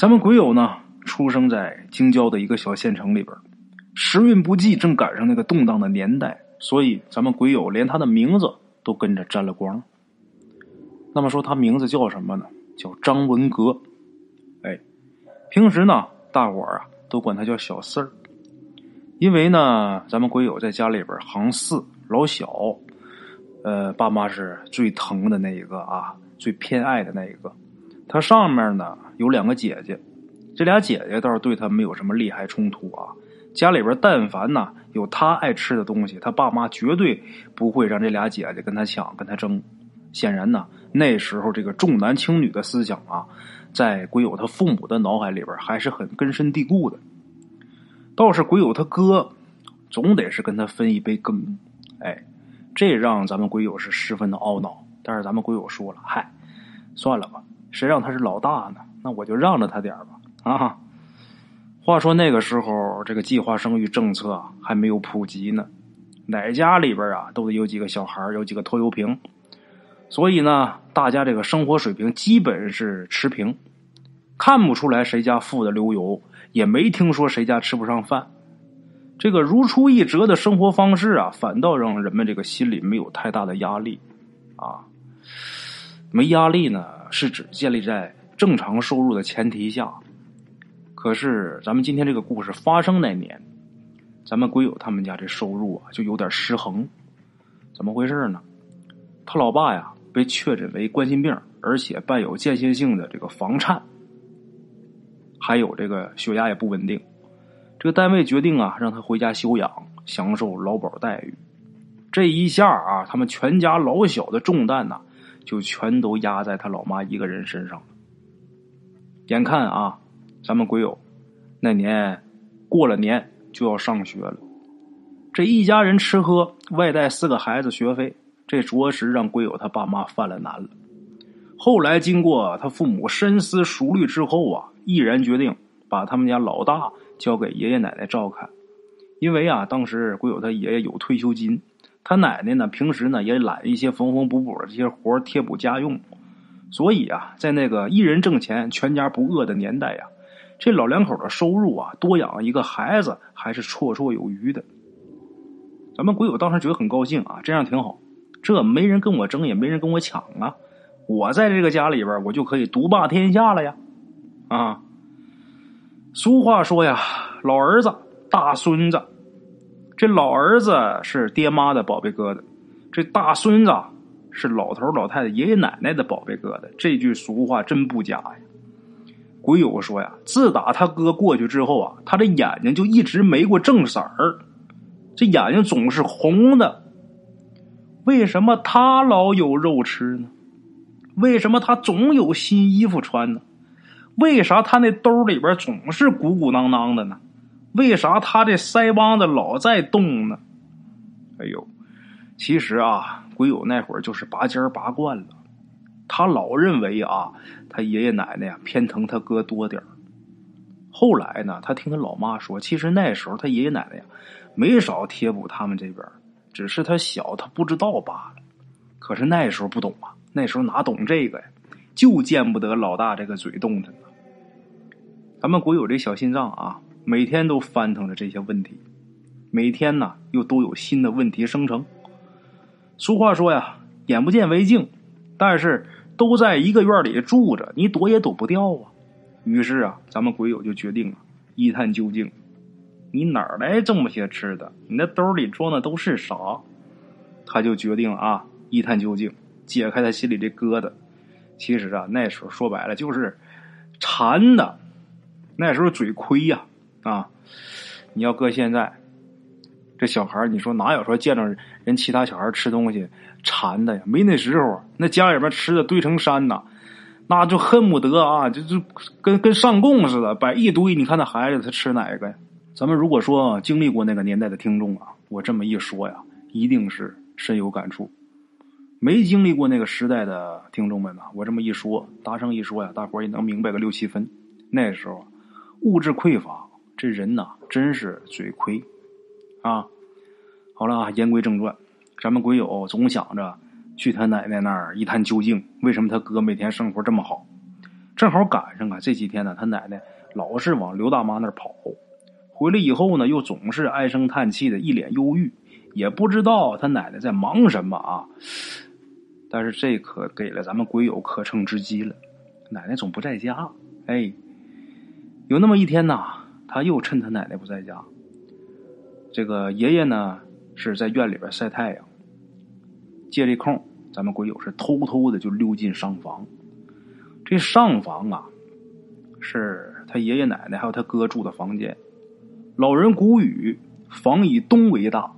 咱们鬼友呢，出生在京郊的一个小县城里边，时运不济，正赶上那个动荡的年代，所以咱们鬼友连他的名字都跟着沾了光。那么说他名字叫什么呢？叫张文革。哎，平时呢，大伙儿啊都管他叫小四儿，因为呢，咱们鬼友在家里边行四，老小，呃，爸妈是最疼的那一个啊，最偏爱的那一个。他上面呢。有两个姐姐，这俩姐姐倒是对他没有什么利害冲突啊。家里边但凡呐有他爱吃的东西，他爸妈绝对不会让这俩姐姐跟他抢、跟他争。显然呢，那时候这个重男轻女的思想啊，在鬼友他父母的脑海里边还是很根深蒂固的。倒是鬼友他哥，总得是跟他分一杯羹，哎，这让咱们鬼友是十分的懊恼。但是咱们鬼友说了，嗨，算了吧，谁让他是老大呢？那我就让着他点吧，啊！话说那个时候，这个计划生育政策还没有普及呢，哪家里边啊都得有几个小孩有几个拖油瓶，所以呢，大家这个生活水平基本是持平，看不出来谁家富的流油，也没听说谁家吃不上饭。这个如出一辙的生活方式啊，反倒让人们这个心里没有太大的压力啊。没压力呢，是指建立在。正常收入的前提下，可是咱们今天这个故事发生那年，咱们鬼友他们家这收入啊就有点失衡，怎么回事呢？他老爸呀被确诊为冠心病，而且伴有间歇性的这个房颤，还有这个血压也不稳定。这个单位决定啊让他回家休养，享受劳保待遇。这一下啊，他们全家老小的重担呐，就全都压在他老妈一个人身上了。眼看啊，咱们鬼友那年过了年就要上学了，这一家人吃喝，外带四个孩子学费，这着实让鬼友他爸妈犯了难了。后来经过他父母深思熟虑之后啊，毅然决定把他们家老大交给爷爷奶奶照看，因为啊，当时鬼友他爷爷有退休金，他奶奶呢平时呢也揽一些缝缝补补的这些活贴补家用。所以啊，在那个一人挣钱全家不饿的年代呀，这老两口的收入啊，多养一个孩子还是绰绰有余的。咱们鬼友当时觉得很高兴啊，这样挺好，这没人跟我争，也没人跟我抢啊，我在这个家里边，我就可以独霸天下了呀！啊，俗话说呀，老儿子大孙子，这老儿子是爹妈的宝贝疙瘩，这大孙子。是老头老太太、爷爷奶奶的宝贝疙瘩，这句俗话真不假呀。鬼友说呀，自打他哥过去之后啊，他的眼睛就一直没过正色儿，这眼睛总是红的。为什么他老有肉吃呢？为什么他总有新衣服穿呢？为啥他那兜里边总是鼓鼓囊囊的呢？为啥他这腮帮子老在动呢？哎呦，其实啊。鬼友那会儿就是拔尖拔惯了，他老认为啊，他爷爷奶奶呀偏疼他哥多点后来呢，他听他老妈说，其实那时候他爷爷奶奶呀没少贴补他们这边，只是他小，他不知道罢了。可是那时候不懂啊，那时候哪懂这个呀？就见不得老大这个嘴动弹呢。咱们鬼友这小心脏啊，每天都翻腾着这些问题，每天呢又都有新的问题生成。俗话说呀，眼不见为净，但是都在一个院里住着，你躲也躲不掉啊。于是啊，咱们鬼友就决定啊，一探究竟。你哪儿来这么些吃的？你那兜里装的都是啥？他就决定啊，一探究竟，解开他心里这疙瘩。其实啊，那时候说白了就是馋的，那时候嘴亏呀！啊你要搁现在。这小孩你说哪有说见着人其他小孩吃东西馋的呀？没那时候，那家里边吃的堆成山呐，那就恨不得啊，就就跟跟上供似的，摆一堆。你看那孩子他吃哪个呀？咱们如果说经历过那个年代的听众啊，我这么一说呀，一定是深有感触。没经历过那个时代的听众们呢，我这么一说，大声一说呀，大伙也能明白个六七分。那时候物质匮乏，这人呐真是嘴亏。啊，好了啊，言归正传，咱们鬼友总想着去他奶奶那儿一探究竟，为什么他哥每天生活这么好？正好赶上啊，这几天呢，他奶奶老是往刘大妈那儿跑，回来以后呢，又总是唉声叹气的，一脸忧郁，也不知道他奶奶在忙什么啊。但是这可给了咱们鬼友可乘之机了，奶奶总不在家，哎，有那么一天呐，他又趁他奶奶不在家，这个爷爷呢是在院里边晒太阳，借这空，咱们鬼友是偷偷的就溜进上房。这上房啊，是他爷爷奶奶还有他哥住的房间。老人古语，房以东为大，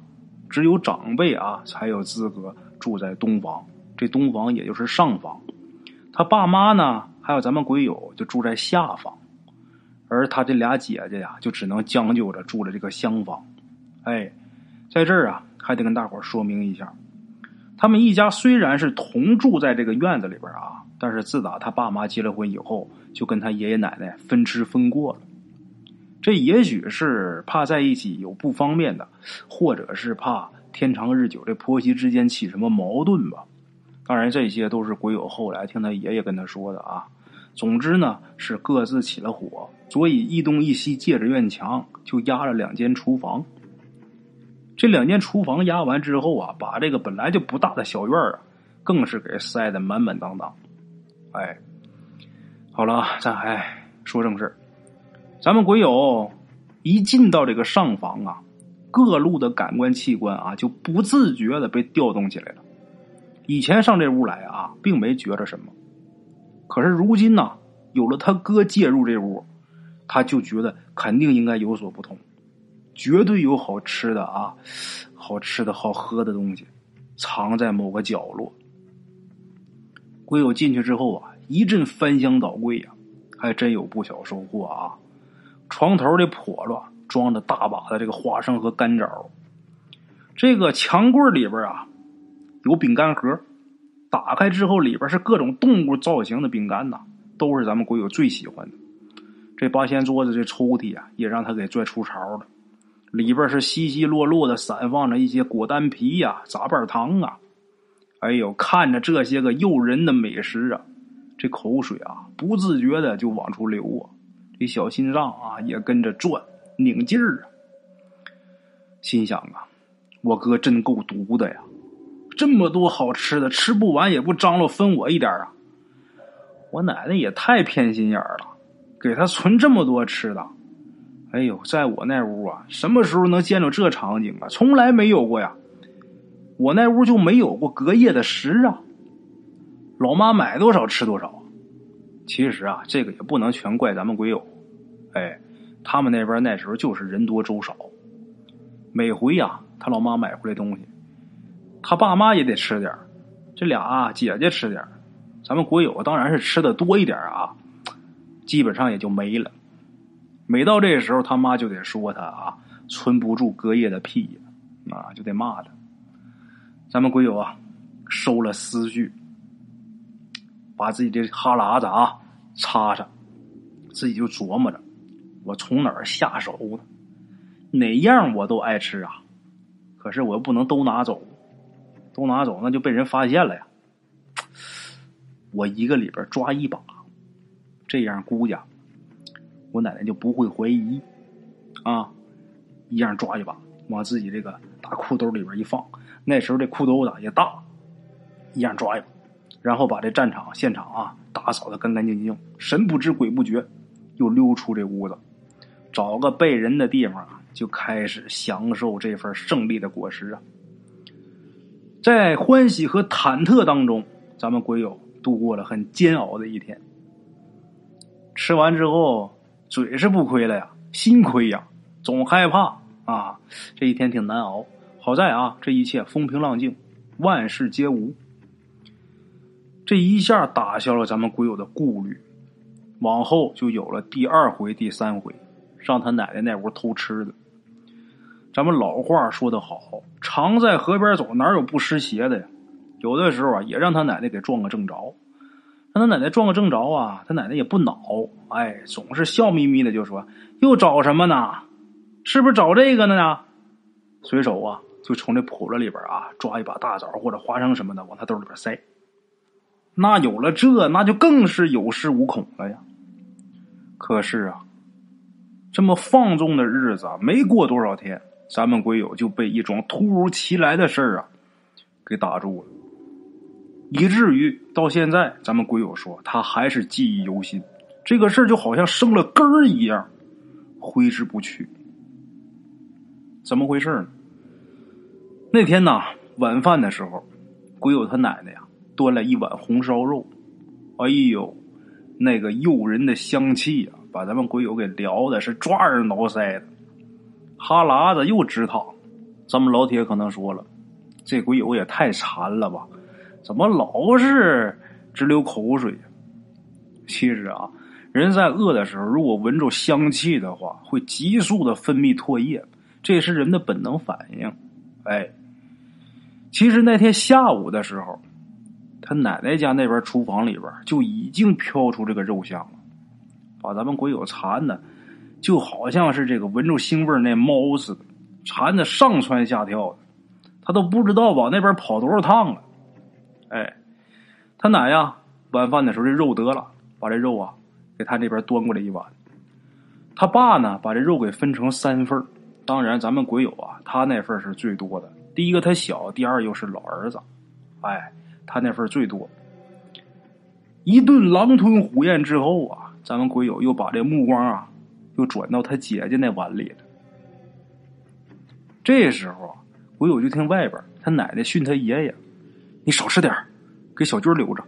只有长辈啊才有资格住在东房。这东房也就是上房，他爸妈呢，还有咱们鬼友就住在下房，而他这俩姐姐呀，就只能将就着住了这个厢房。哎，在这儿啊，还得跟大伙说明一下，他们一家虽然是同住在这个院子里边啊。但是自打他爸妈结了婚以后，就跟他爷爷奶奶分吃分过了。这也许是怕在一起有不方便的，或者是怕天长日久这婆媳之间起什么矛盾吧。当然，这些都是鬼友后来听他爷爷跟他说的啊。总之呢，是各自起了火，所以一东一西借着院墙就压了两间厨房。这两间厨房压完之后啊，把这个本来就不大的小院啊，更是给塞得满满当当。哎，好了，咱还说正事咱们鬼友一进到这个上房啊，各路的感官器官啊，就不自觉的被调动起来了。以前上这屋来啊，并没觉着什么，可是如今呢，有了他哥介入这屋，他就觉得肯定应该有所不同，绝对有好吃的啊，好吃的好喝的东西藏在某个角落。鬼友进去之后啊，一阵翻箱倒柜呀，还真有不小收获啊！床头的笸箩装着大把的这个花生和干枣，这个墙柜里边啊有饼干盒，打开之后里边是各种动物造型的饼干呐，都是咱们鬼友最喜欢的。这八仙桌子这抽屉啊，也让他给拽出槽了，里边是稀稀落落的散放着一些果丹皮呀、杂瓣糖啊。哎呦，看着这些个诱人的美食啊，这口水啊不自觉的就往出流啊，这小心脏啊也跟着转，拧劲儿啊。心想啊，我哥真够毒的呀，这么多好吃的吃不完也不张罗分我一点啊。我奶奶也太偏心眼了，给他存这么多吃的。哎呦，在我那屋啊，什么时候能见着这场景啊？从来没有过呀。我那屋就没有过隔夜的食啊，老妈买多少吃多少。其实啊，这个也不能全怪咱们鬼友，哎，他们那边那时候就是人多粥少，每回呀，他老妈买回来东西，他爸妈也得吃点这俩姐姐吃点咱们鬼友当然是吃的多一点啊，基本上也就没了。每到这时候，他妈就得说他啊，存不住隔夜的屁呀，啊，就得骂他。咱们鬼友啊，收了思绪，把自己的哈喇子啊擦擦，自己就琢磨着，我从哪儿下手呢？哪样我都爱吃啊，可是我又不能都拿走，都拿走那就被人发现了呀。我一个里边抓一把，这样估计我奶奶就不会怀疑啊。一样抓一把，往自己这个大裤兜里边一放。那时候这裤兜子也大，一样抓一把，然后把这战场现场啊打扫的干干净净，神不知鬼不觉，又溜出这屋子，找个背人的地方啊，就开始享受这份胜利的果实啊。在欢喜和忐忑当中，咱们鬼友度过了很煎熬的一天。吃完之后，嘴是不亏了呀，心亏呀，总害怕啊，这一天挺难熬。好在啊，这一切风平浪静，万事皆无。这一下打消了咱们鬼友的顾虑，往后就有了第二回、第三回上他奶奶那屋偷吃的。咱们老话说得好，常在河边走，哪有不湿鞋的呀？有的时候啊，也让他奶奶给撞个正着，让他奶奶撞个正着啊，他奶奶也不恼，哎，总是笑眯眯的就说：“又找什么呢？是不是找这个呢？”随手啊。就从这笸箩里边啊抓一把大枣或者花生什么的往他兜里边塞。那有了这，那就更是有恃无恐了呀。可是啊，这么放纵的日子没过多少天，咱们鬼友就被一桩突如其来的事儿啊给打住了，以至于到现在，咱们鬼友说他还是记忆犹新。这个事儿就好像生了根儿一样，挥之不去。怎么回事呢？那天呐，晚饭的时候，鬼友他奶奶呀端来一碗红烧肉，哎呦！那个诱人的香气啊，把咱们鬼友给撩的是抓耳挠腮的，哈喇子又直淌。咱们老铁可能说了，这鬼友也太馋了吧？怎么老是直流口水？其实啊，人在饿的时候，如果闻着香气的话，会急速的分泌唾液，这是人的本能反应。哎，其实那天下午的时候。他奶奶家那边厨房里边就已经飘出这个肉香了，把咱们鬼友馋的，就好像是这个闻着腥味那猫似的，馋的上蹿下跳的，他都不知道往那边跑多少趟了。哎，他奶呀，晚饭的时候这肉得了，把这肉啊给他这边端过来一碗。他爸呢，把这肉给分成三份当然咱们鬼友啊，他那份是最多的。第一个他小，第二又是老儿子，哎。他那份最多，一顿狼吞虎咽之后啊，咱们鬼友又把这目光啊，又转到他姐姐那碗里了。这时候啊，鬼友就听外边他奶奶训他爷爷：“你少吃点给小军留着。”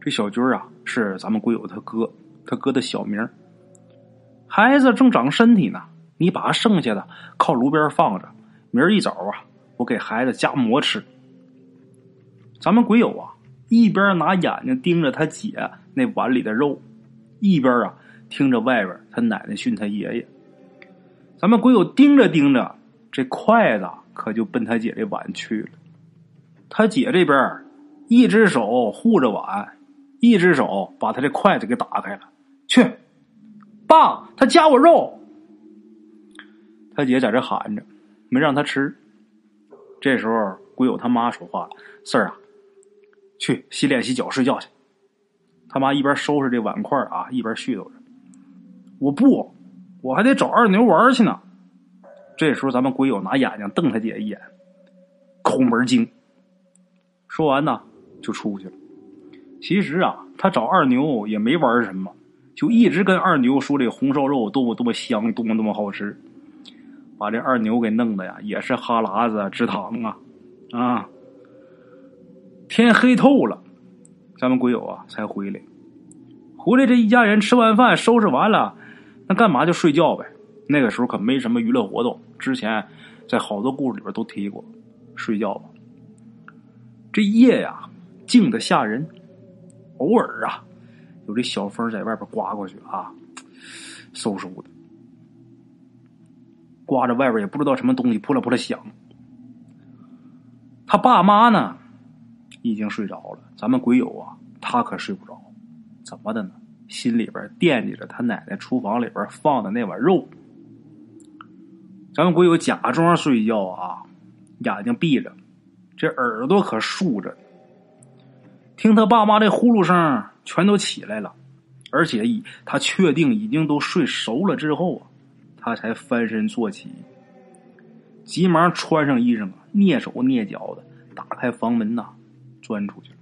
这小军啊，是咱们鬼友他哥，他哥的小名。孩子正长身体呢，你把剩下的靠炉边放着，明儿一早啊，我给孩子夹馍吃。咱们鬼友啊，一边拿眼睛盯着他姐那碗里的肉，一边啊听着外边他奶奶训他爷爷。咱们鬼友盯着盯着，这筷子可就奔他姐这碗去了。他姐这边一只手护着碗，一只手把他这筷子给打开了。去，爸，他夹我肉。他姐在这喊着，没让他吃。这时候鬼友他妈说话了：“四儿啊。”去洗脸洗脚睡觉去。他妈一边收拾这碗筷啊，一边絮叨着：“我不，我还得找二牛玩去呢。”这时候，咱们鬼友拿眼睛瞪他姐一眼，抠门精。说完呢，就出去了。其实啊，他找二牛也没玩什么，就一直跟二牛说这红烧肉多么多么香，多么多么好吃，把这二牛给弄的呀，也是哈喇子直淌啊啊！天黑透了，咱们鬼友啊才回来。回来这一家人吃完饭，收拾完了，那干嘛就睡觉呗。那个时候可没什么娱乐活动，之前在好多故事里边都提过，睡觉吧。这夜呀静的吓人，偶尔啊有这小风在外边刮过去啊，嗖嗖的，刮着外边也不知道什么东西扑啦扑啦响。他爸妈呢？已经睡着了，咱们鬼友啊，他可睡不着，怎么的呢？心里边惦记着他奶奶厨房里边放的那碗肉。咱们鬼友假装睡觉啊，眼睛闭着，这耳朵可竖着，听他爸妈这呼噜声全都起来了，而且以他确定已经都睡熟了之后啊，他才翻身坐起，急忙穿上衣裳啊，蹑手蹑脚的打开房门呐。钻出去了。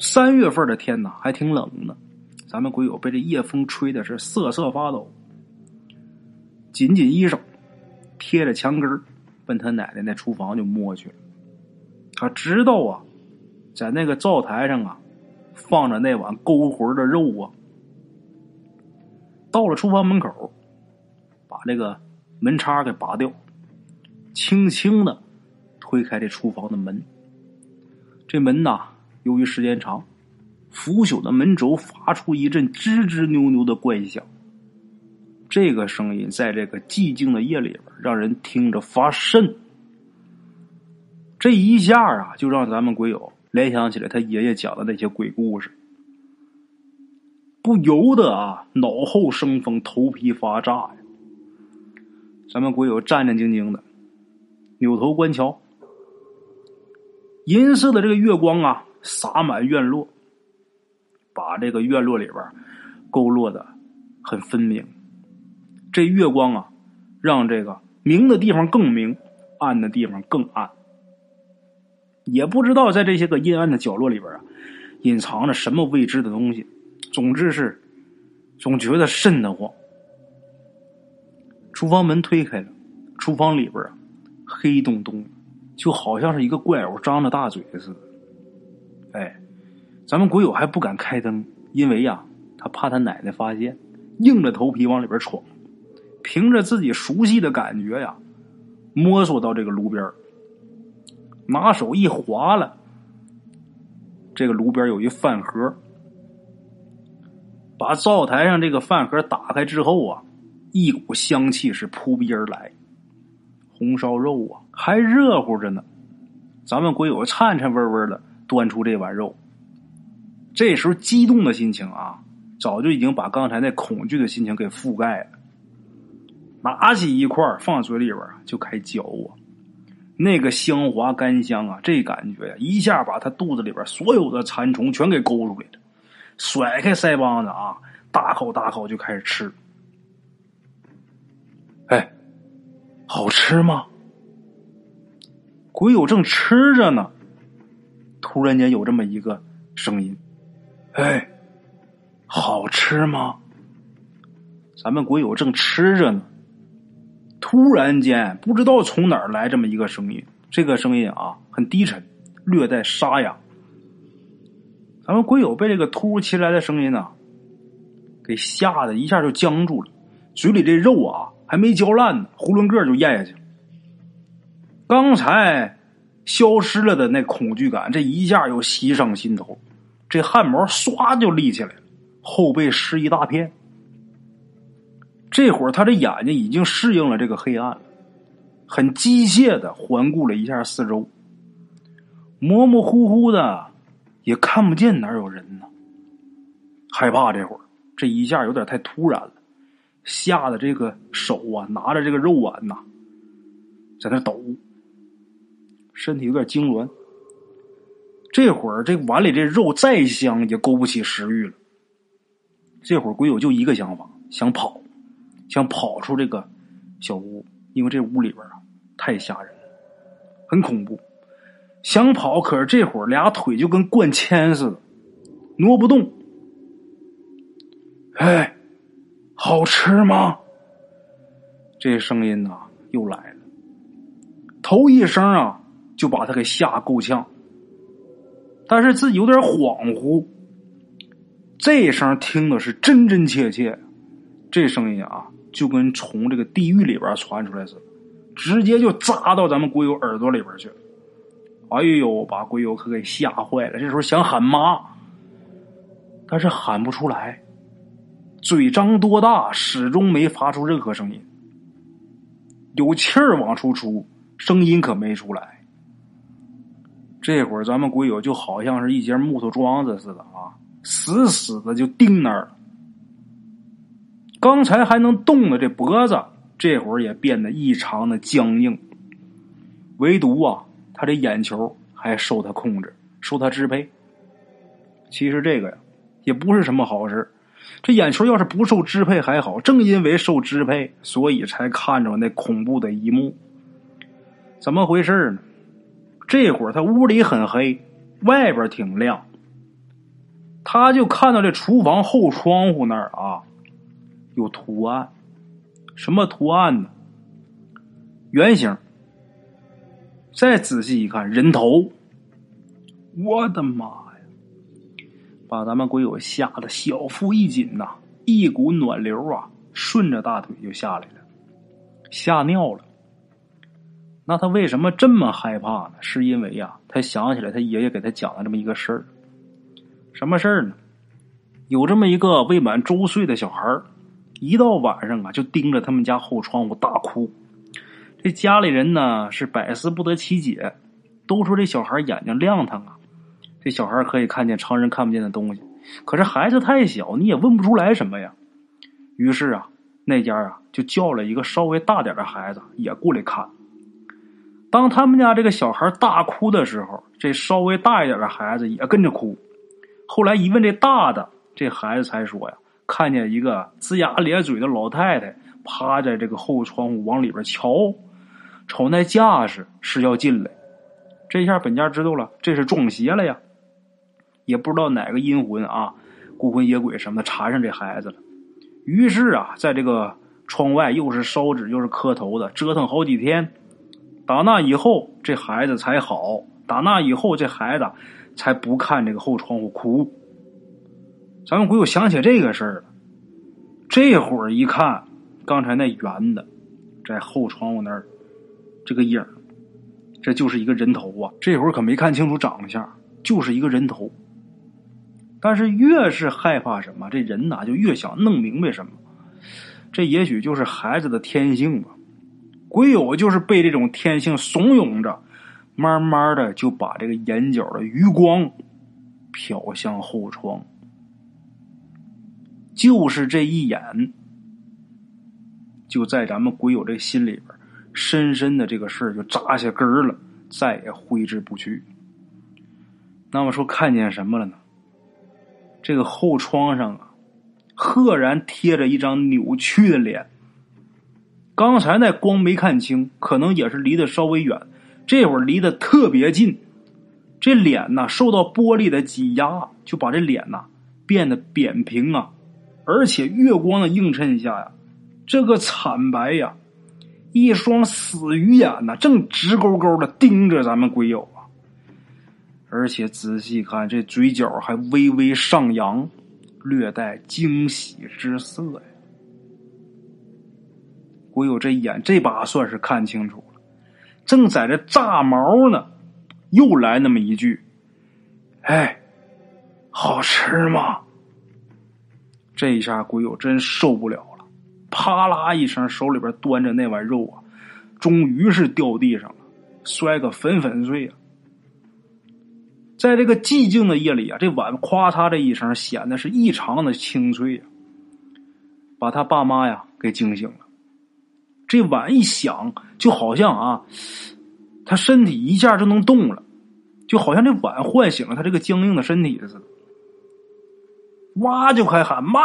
三月份的天呐，还挺冷的。咱们鬼友被这夜风吹的是瑟瑟发抖，紧紧衣裳贴着墙根奔他奶奶那厨房就摸去了。他知道啊，在那个灶台上啊，放着那碗勾魂的肉啊。到了厨房门口，把这个门插给拔掉，轻轻的推开这厨房的门。这门呐，由于时间长，腐朽的门轴发出一阵吱吱扭扭的怪响。这个声音在这个寂静的夜里边，让人听着发瘆。这一下啊，就让咱们鬼友联想起来他爷爷讲的那些鬼故事，不由得啊，脑后生风，头皮发炸呀。咱们鬼友战战兢兢的扭头观瞧。银色的这个月光啊，洒满院落，把这个院落里边勾勒的很分明。这月光啊，让这个明的地方更明，暗的地方更暗。也不知道在这些个阴暗的角落里边啊，隐藏着什么未知的东西。总之是，总觉得瘆得慌。厨房门推开了，厨房里边啊，黑洞洞，就好像是一个怪物张着大嘴似的。哎，咱们鬼友还不敢开灯，因为呀，他怕他奶奶发现，硬着头皮往里边闯。凭着自己熟悉的感觉呀，摸索到这个炉边拿手一划了，这个炉边有一饭盒，把灶台上这个饭盒打开之后啊，一股香气是扑鼻而来，红烧肉啊还热乎着呢，咱们鬼友颤颤巍巍的端出这碗肉，这时候激动的心情啊，早就已经把刚才那恐惧的心情给覆盖了。拿起一块放嘴里边就开嚼啊，那个香滑干香啊，这感觉呀，一下把他肚子里边所有的馋虫全给勾出来了。甩开腮帮子啊，大口大口就开始吃。哎，好吃吗？鬼友正吃着呢，突然间有这么一个声音：“哎，好吃吗？”咱们鬼友正吃着呢。突然间，不知道从哪儿来这么一个声音，这个声音啊很低沉，略带沙哑。咱们鬼友被这个突如其来的声音呢，给吓得一下就僵住了，嘴里这肉啊还没嚼烂呢，囫囵个就咽下去。刚才消失了的那恐惧感，这一下又袭上心头，这汗毛唰就立起来了，后背湿一大片。这会儿，他的眼睛已经适应了这个黑暗，很机械的环顾了一下四周，模模糊糊的也看不见哪有人呢。害怕这会儿，这一下有点太突然了，吓得这个手啊拿着这个肉碗呐，在那抖，身体有点痉挛。这会儿这碗里这肉再香也勾不起食欲了。这会儿鬼友就一个想法，想跑。想跑出这个小屋，因为这屋里边啊太吓人了，很恐怖。想跑，可是这会儿俩腿就跟灌铅似的，挪不动。哎，好吃吗？这声音呐又来了，头一声啊就把他给吓够呛，但是自己有点恍惚。这声听的是真真切切，这声音啊。就跟从这个地狱里边传出来似的，直接就扎到咱们鬼友耳朵里边去了。哎呦，把鬼友可给吓坏了。这时候想喊妈，但是喊不出来，嘴张多大，始终没发出任何声音。有气儿往出出，声音可没出来。这会儿咱们鬼友就好像是一节木头桩子似的啊，死死的就钉那儿了。刚才还能动的这脖子，这会儿也变得异常的僵硬。唯独啊，他这眼球还受他控制，受他支配。其实这个呀，也不是什么好事。这眼球要是不受支配还好，正因为受支配，所以才看着那恐怖的一幕。怎么回事呢？这会儿他屋里很黑，外边挺亮。他就看到这厨房后窗户那儿啊。有图案，什么图案呢？圆形。再仔细一看，人头。我的妈呀！把咱们鬼友吓得小腹一紧呐，一股暖流啊，顺着大腿就下来了，吓尿了。那他为什么这么害怕呢？是因为呀，他想起来他爷爷给他讲了这么一个事儿。什么事儿呢？有这么一个未满周岁的小孩。一到晚上啊，就盯着他们家后窗户大哭。这家里人呢是百思不得其解，都说这小孩眼睛亮堂啊，这小孩可以看见常人看不见的东西。可是孩子太小，你也问不出来什么呀。于是啊，那家啊就叫了一个稍微大点的孩子也过来看。当他们家这个小孩大哭的时候，这稍微大一点的孩子也跟着哭。后来一问这大的，这孩子才说呀，看见一个龇牙咧嘴的老太太趴在这个后窗户往里边瞧，瞅那架势是要进来。这下本家知道了，这是撞邪了呀。也不知道哪个阴魂啊，孤魂野鬼什么的缠上这孩子了。于是啊，在这个窗外又是烧纸又是磕头的，折腾好几天。打那以后，这孩子才好。打那以后，这孩子才不看这个后窗户哭。咱们鬼友想起这个事儿了。这会儿一看，刚才那圆的在后窗户那儿，这个影这就是一个人头啊。这会儿可没看清楚长相，就是一个人头。但是越是害怕什么，这人呐就越想弄明白什么。这也许就是孩子的天性吧。鬼友就是被这种天性怂恿着，慢慢的就把这个眼角的余光瞟向后窗，就是这一眼，就在咱们鬼友这心里边，深深的这个事就扎下根了，再也挥之不去。那么说看见什么了呢？这个后窗上啊，赫然贴着一张扭曲的脸。刚才那光没看清，可能也是离得稍微远，这会儿离得特别近，这脸呐受到玻璃的挤压，就把这脸呐变得扁平啊，而且月光的映衬下呀，这个惨白呀，一双死鱼眼呐正直勾勾的盯着咱们鬼友啊，而且仔细看这嘴角还微微上扬，略带惊喜之色呀。鬼友这一眼这把算是看清楚了，正在这炸毛呢，又来那么一句：“哎，好吃吗？”这一下鬼友真受不了了，啪啦一声，手里边端着那碗肉啊，终于是掉地上了，摔个粉粉碎啊！在这个寂静的夜里啊，这碗咵嚓这一声，显得是异常的清脆呀，把他爸妈呀给惊醒了。这碗一响，就好像啊，他身体一下就能动了，就好像这碗唤醒了他这个僵硬的身体似的。哇，就开喊妈，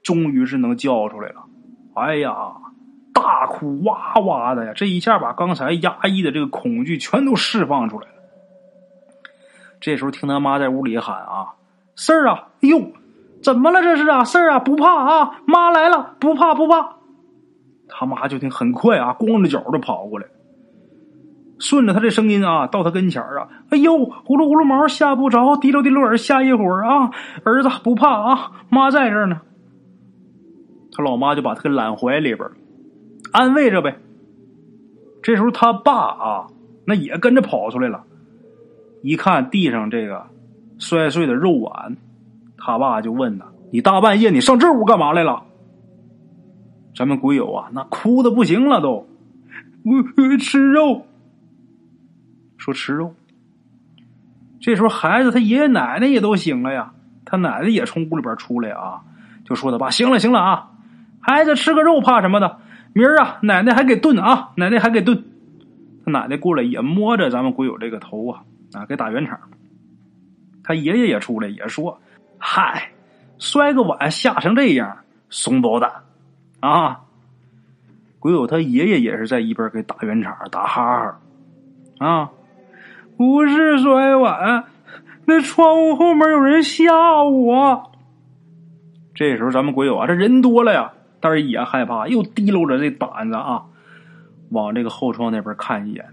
终于是能叫出来了。哎呀，大哭哇哇的呀！这一下把刚才压抑的这个恐惧全都释放出来了。这时候听他妈在屋里喊啊：“事儿啊，哎呦，怎么了这是啊？事儿啊，不怕啊，妈来了，不怕不怕。”他妈就听很快啊，光着脚的跑过来，顺着他这声音啊，到他跟前啊，哎呦，呼噜呼噜毛吓不着，滴溜滴溜耳吓一会儿啊，儿子不怕啊，妈在这儿呢。他老妈就把他给揽怀里边，安慰着呗。这时候他爸啊，那也跟着跑出来了，一看地上这个摔碎的肉碗，他爸就问他：“你大半夜你上这屋干嘛来了？”咱们鬼友啊，那哭的不行了，都，我吃肉，说吃肉。这时候孩子他爷爷奶奶也都醒了呀，他奶奶也从屋里边出来啊，就说他爸行了行了啊，孩子吃个肉怕什么的，明儿啊奶奶还给炖啊，奶奶还给炖。他奶奶过来也摸着咱们鬼友这个头啊啊给打圆场。他爷爷也出来也说，嗨，摔个碗吓成这样，怂包蛋。啊！鬼友他爷爷也是在一边给打圆场打哈哈啊！不是摔碗，那窗户后面有人吓我。这时候咱们鬼友啊，这人多了呀，但是也害怕，又提溜着这胆子啊，往这个后窗那边看一眼。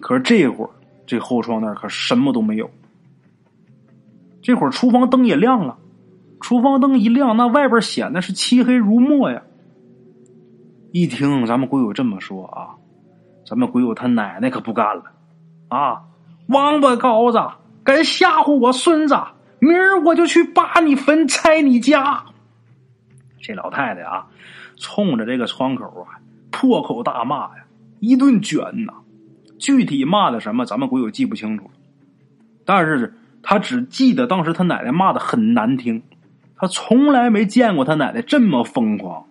可是这会儿，这后窗那可什么都没有。这会儿厨房灯也亮了，厨房灯一亮，那外边显得是漆黑如墨呀。一听咱们鬼友这么说啊，咱们鬼友他奶奶可不干了啊！王八羔子，敢吓唬我孙子，明儿我就去扒你坟、拆你家！这老太太啊，冲着这个窗口啊，破口大骂呀，一顿卷呐。具体骂的什么，咱们鬼友记不清楚，但是他只记得当时他奶奶骂的很难听，他从来没见过他奶奶这么疯狂。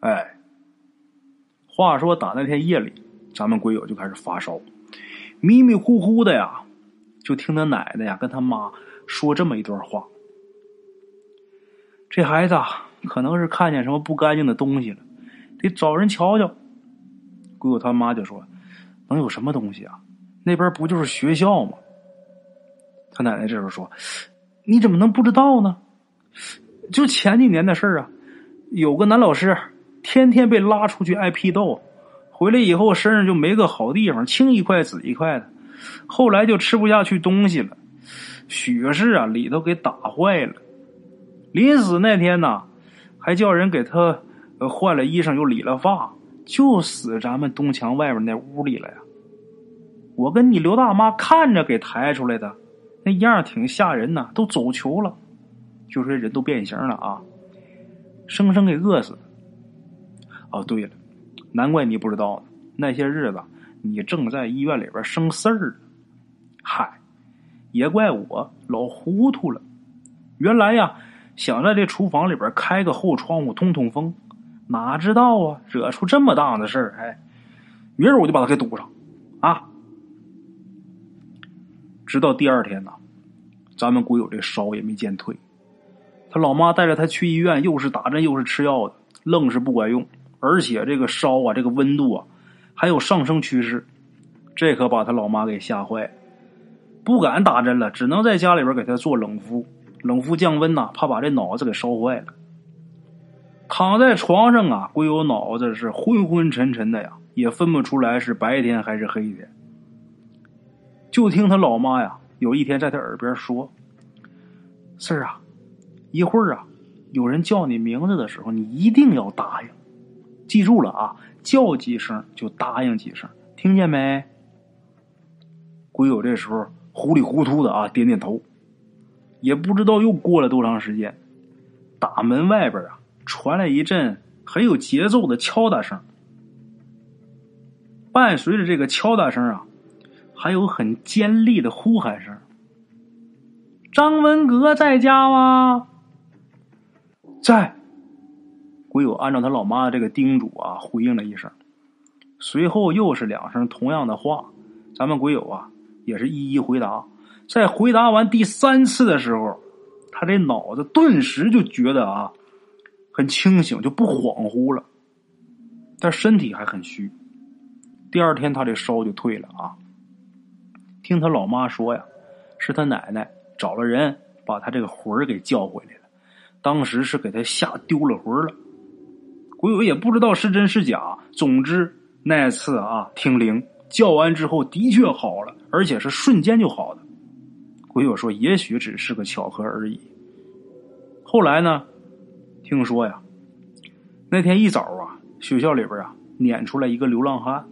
哎，话说打那天夜里，咱们鬼友就开始发烧，迷迷糊糊的呀，就听他奶奶呀跟他妈说这么一段话：这孩子啊，可能是看见什么不干净的东西了，得找人瞧瞧。鬼友他妈就说：“能有什么东西啊？那边不就是学校吗？”他奶奶这时候说：“你怎么能不知道呢？就前几年的事儿啊，有个男老师天天被拉出去挨批斗，回来以后身上就没个好地方，青一块紫一块的，后来就吃不下去东西了，血是啊里头给打坏了。临死那天呢，还叫人给他换了衣裳又理了发。”就死咱们东墙外面那屋里了呀！我跟你刘大妈看着给抬出来的，那样挺吓人呐，都走球了，就说人都变形了啊，生生给饿死。哦，对了，难怪你不知道呢，那些日子你正在医院里边生事儿。嗨，也怪我老糊涂了，原来呀，想在这厨房里边开个后窗户通通风。哪知道啊，惹出这么大的事儿！哎，明儿我就把他给堵上，啊！直到第二天呢，咱们鬼友这烧也没见退，他老妈带着他去医院，又是打针又是吃药的，愣是不管用，而且这个烧啊，这个温度啊，还有上升趋势，这可把他老妈给吓坏了，不敢打针了，只能在家里边给他做冷敷，冷敷降温呐，怕把这脑子给烧坏了。躺在床上啊，龟友脑子是昏昏沉沉的呀，也分不出来是白天还是黑天。就听他老妈呀，有一天在他耳边说：“四儿啊，一会儿啊，有人叫你名字的时候，你一定要答应，记住了啊，叫几声就答应几声，听见没？”鬼友这时候糊里糊涂的啊，点点头，也不知道又过了多长时间，大门外边啊。传来一阵很有节奏的敲打声，伴随着这个敲打声啊，还有很尖利的呼喊声。张文革在家吗？在。鬼友按照他老妈的这个叮嘱啊，回应了一声，随后又是两声同样的话。咱们鬼友啊，也是一一回答。在回答完第三次的时候，他这脑子顿时就觉得啊。很清醒，就不恍惚了，但身体还很虚。第二天他这烧就退了啊。听他老妈说呀，是他奶奶找了人把他这个魂儿给叫回来了，当时是给他吓丢了魂了。鬼友也不知道是真是假，总之那次啊听灵叫完之后的确好了，而且是瞬间就好的。鬼友说，也许只是个巧合而已。后来呢？听说呀，那天一早啊，学校里边啊撵出来一个流浪汉。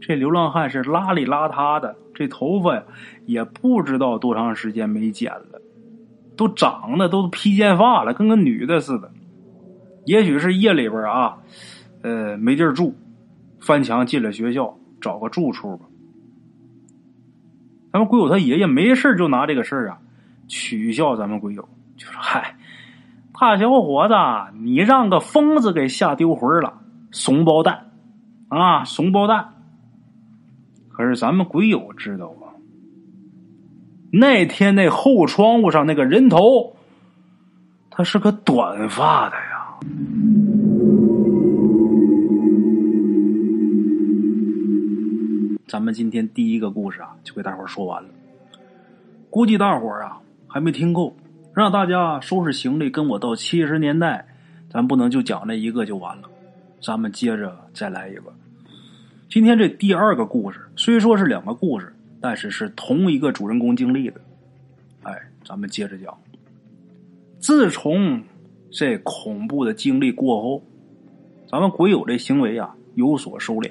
这流浪汉是邋里邋遢的，这头发呀也不知道多长时间没剪了，都长得都披肩发了，跟个女的似的。也许是夜里边啊，呃，没地儿住，翻墙进了学校，找个住处吧。咱们鬼友他爷爷没事就拿这个事儿啊取笑咱们鬼友，就说：“嗨。”大小伙子，你让个疯子给吓丢魂了，怂包蛋啊，怂包蛋！可是咱们鬼友知道啊，那天那后窗户上那个人头，他是个短发的呀。咱们今天第一个故事啊，就给大伙说完了。估计大伙啊还没听够。让大家收拾行李，跟我到七十年代。咱不能就讲这一个就完了，咱们接着再来一个。今天这第二个故事虽说是两个故事，但是是同一个主人公经历的。哎，咱们接着讲。自从这恐怖的经历过后，咱们鬼友这行为啊有所收敛，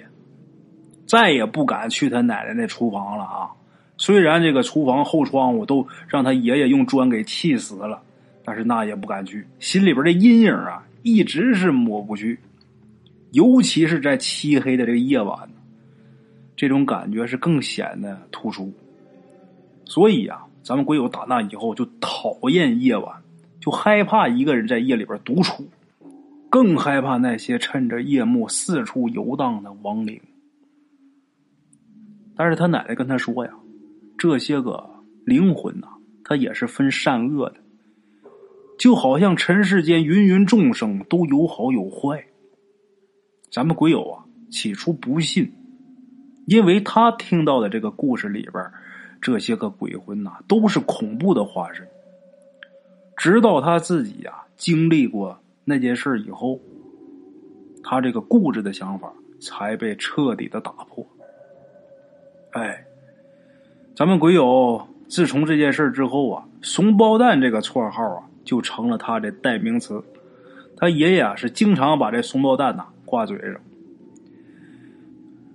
再也不敢去他奶奶那厨房了啊。虽然这个厨房后窗户都让他爷爷用砖给砌死了，但是那也不敢去，心里边的阴影啊一直是抹不去。尤其是在漆黑的这个夜晚，这种感觉是更显得突出。所以啊，咱们鬼友打那以后就讨厌夜晚，就害怕一个人在夜里边独处，更害怕那些趁着夜幕四处游荡的亡灵。但是他奶奶跟他说呀，这些个灵魂呐，它也是分善恶的，就好像尘世间芸芸众生都有好有坏。咱们鬼友啊，起初不信，因为他听到的这个故事里边，这些个鬼魂呐，都是恐怖的化身。直到他自己呀经历过那件事以后，他这个固执的想法才被彻底的打破。哎，咱们鬼友自从这件事之后啊，“怂包蛋”这个绰号啊，就成了他的代名词。他爷爷啊，是经常把这“怂包蛋”呐挂嘴上。